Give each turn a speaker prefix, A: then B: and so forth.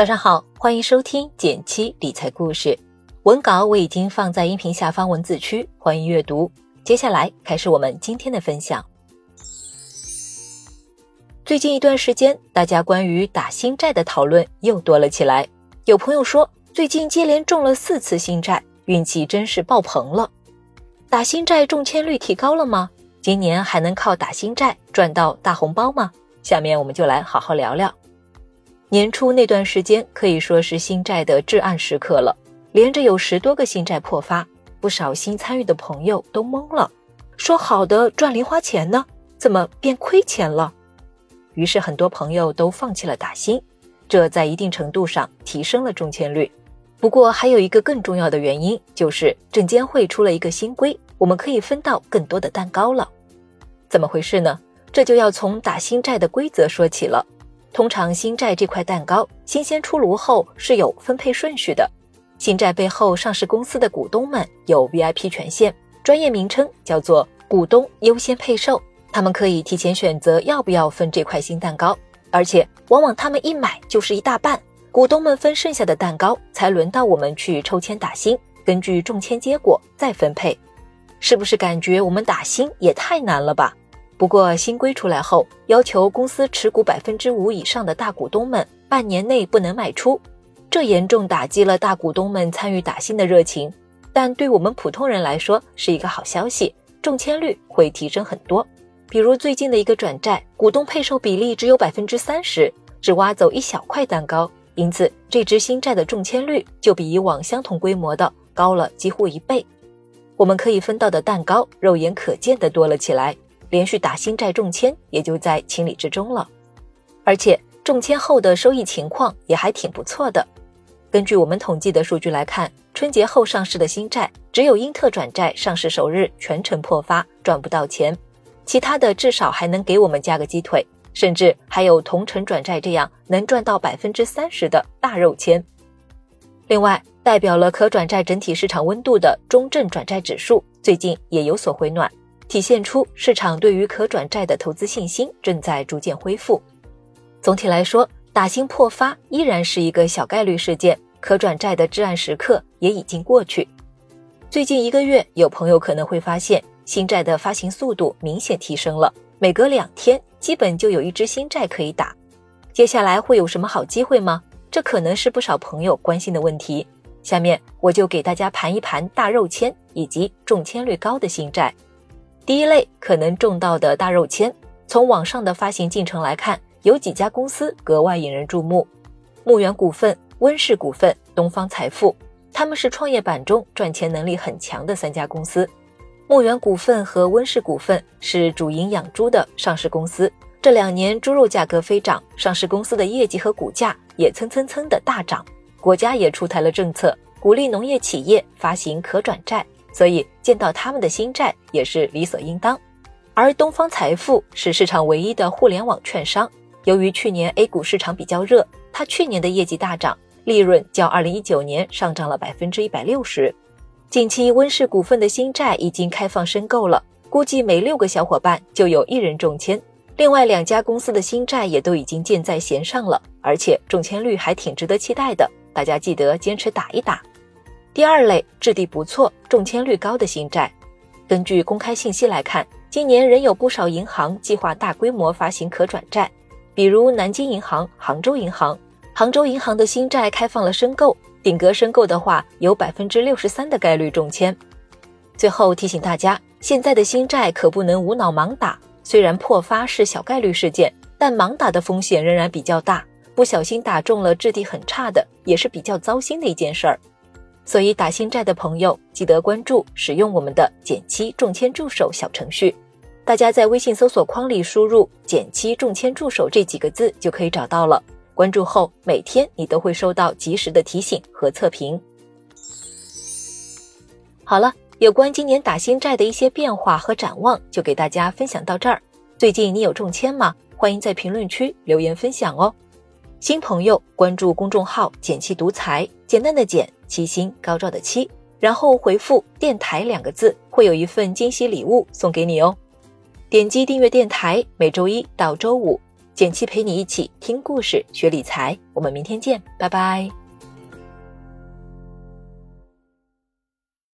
A: 早上好，欢迎收听减七理财故事。文稿我已经放在音频下方文字区，欢迎阅读。接下来开始我们今天的分享。最近一段时间，大家关于打新债的讨论又多了起来。有朋友说，最近接连中了四次新债，运气真是爆棚了。打新债中签率提高了吗？今年还能靠打新债赚到大红包吗？下面我们就来好好聊聊。年初那段时间可以说是新债的至暗时刻了，连着有十多个新债破发，不少新参与的朋友都懵了，说好的赚零花钱呢，怎么变亏钱了？于是很多朋友都放弃了打新，这在一定程度上提升了中签率。不过还有一个更重要的原因，就是证监会出了一个新规，我们可以分到更多的蛋糕了。怎么回事呢？这就要从打新债的规则说起了。通常新债这块蛋糕新鲜出炉后是有分配顺序的，新债背后上市公司的股东们有 VIP 权限，专业名称叫做股东优先配售，他们可以提前选择要不要分这块新蛋糕，而且往往他们一买就是一大半，股东们分剩下的蛋糕才轮到我们去抽签打新，根据中签结果再分配，是不是感觉我们打新也太难了吧？不过新规出来后，要求公司持股百分之五以上的大股东们半年内不能卖出，这严重打击了大股东们参与打新的热情。但对我们普通人来说是一个好消息，中签率会提升很多。比如最近的一个转债，股东配售比例只有百分之三十，只挖走一小块蛋糕，因此这支新债的中签率就比以往相同规模的高了几乎一倍。我们可以分到的蛋糕肉眼可见的多了起来。连续打新债中签也就在情理之中了，而且中签后的收益情况也还挺不错的。根据我们统计的数据来看，春节后上市的新债，只有英特转债上市首日全程破发，赚不到钱；其他的至少还能给我们加个鸡腿，甚至还有同城转债这样能赚到百分之三十的大肉签。另外，代表了可转债整体市场温度的中证转债指数最近也有所回暖。体现出市场对于可转债的投资信心正在逐渐恢复。总体来说，打新破发依然是一个小概率事件，可转债的至暗时刻也已经过去。最近一个月，有朋友可能会发现新债的发行速度明显提升了，每隔两天基本就有一支新债可以打。接下来会有什么好机会吗？这可能是不少朋友关心的问题。下面我就给大家盘一盘大肉签以及中签率高的新债。第一类可能中到的大肉签，从网上的发行进程来看，有几家公司格外引人注目：牧原股份、温氏股份、东方财富。他们是创业板中赚钱能力很强的三家公司。牧原股份和温氏股份是主营养猪的上市公司，这两年猪肉价格飞涨，上市公司的业绩和股价也蹭蹭蹭的大涨。国家也出台了政策，鼓励农业企业发行可转债。所以见到他们的新债也是理所应当，而东方财富是市场唯一的互联网券商。由于去年 A 股市场比较热，它去年的业绩大涨，利润较2019年上涨了百分之一百六十。近期温氏股份的新债已经开放申购了，估计每六个小伙伴就有一人中签。另外两家公司的新债也都已经箭在弦上了，而且中签率还挺值得期待的，大家记得坚持打一打。第二类质地不错、中签率高的新债，根据公开信息来看，今年仍有不少银行计划大规模发行可转债，比如南京银行、杭州银行。杭州银行的新债开放了申购，顶格申购的话，有百分之六十三的概率中签。最后提醒大家，现在的新债可不能无脑盲打，虽然破发是小概率事件，但盲打的风险仍然比较大，不小心打中了质地很差的，也是比较糟心的一件事儿。所以打新债的朋友，记得关注使用我们的减七中签助手小程序。大家在微信搜索框里输入“减七中签助手”这几个字就可以找到了。关注后，每天你都会收到及时的提醒和测评。好了，有关今年打新债的一些变化和展望，就给大家分享到这儿。最近你有中签吗？欢迎在评论区留言分享哦。新朋友关注公众号“简七独裁”，简单的简。七星高照的七，然后回复“电台”两个字，会有一份惊喜礼物送给你哦。点击订阅电台，每周一到周五，简七陪你一起听故事、学理财，我们明天见，拜拜。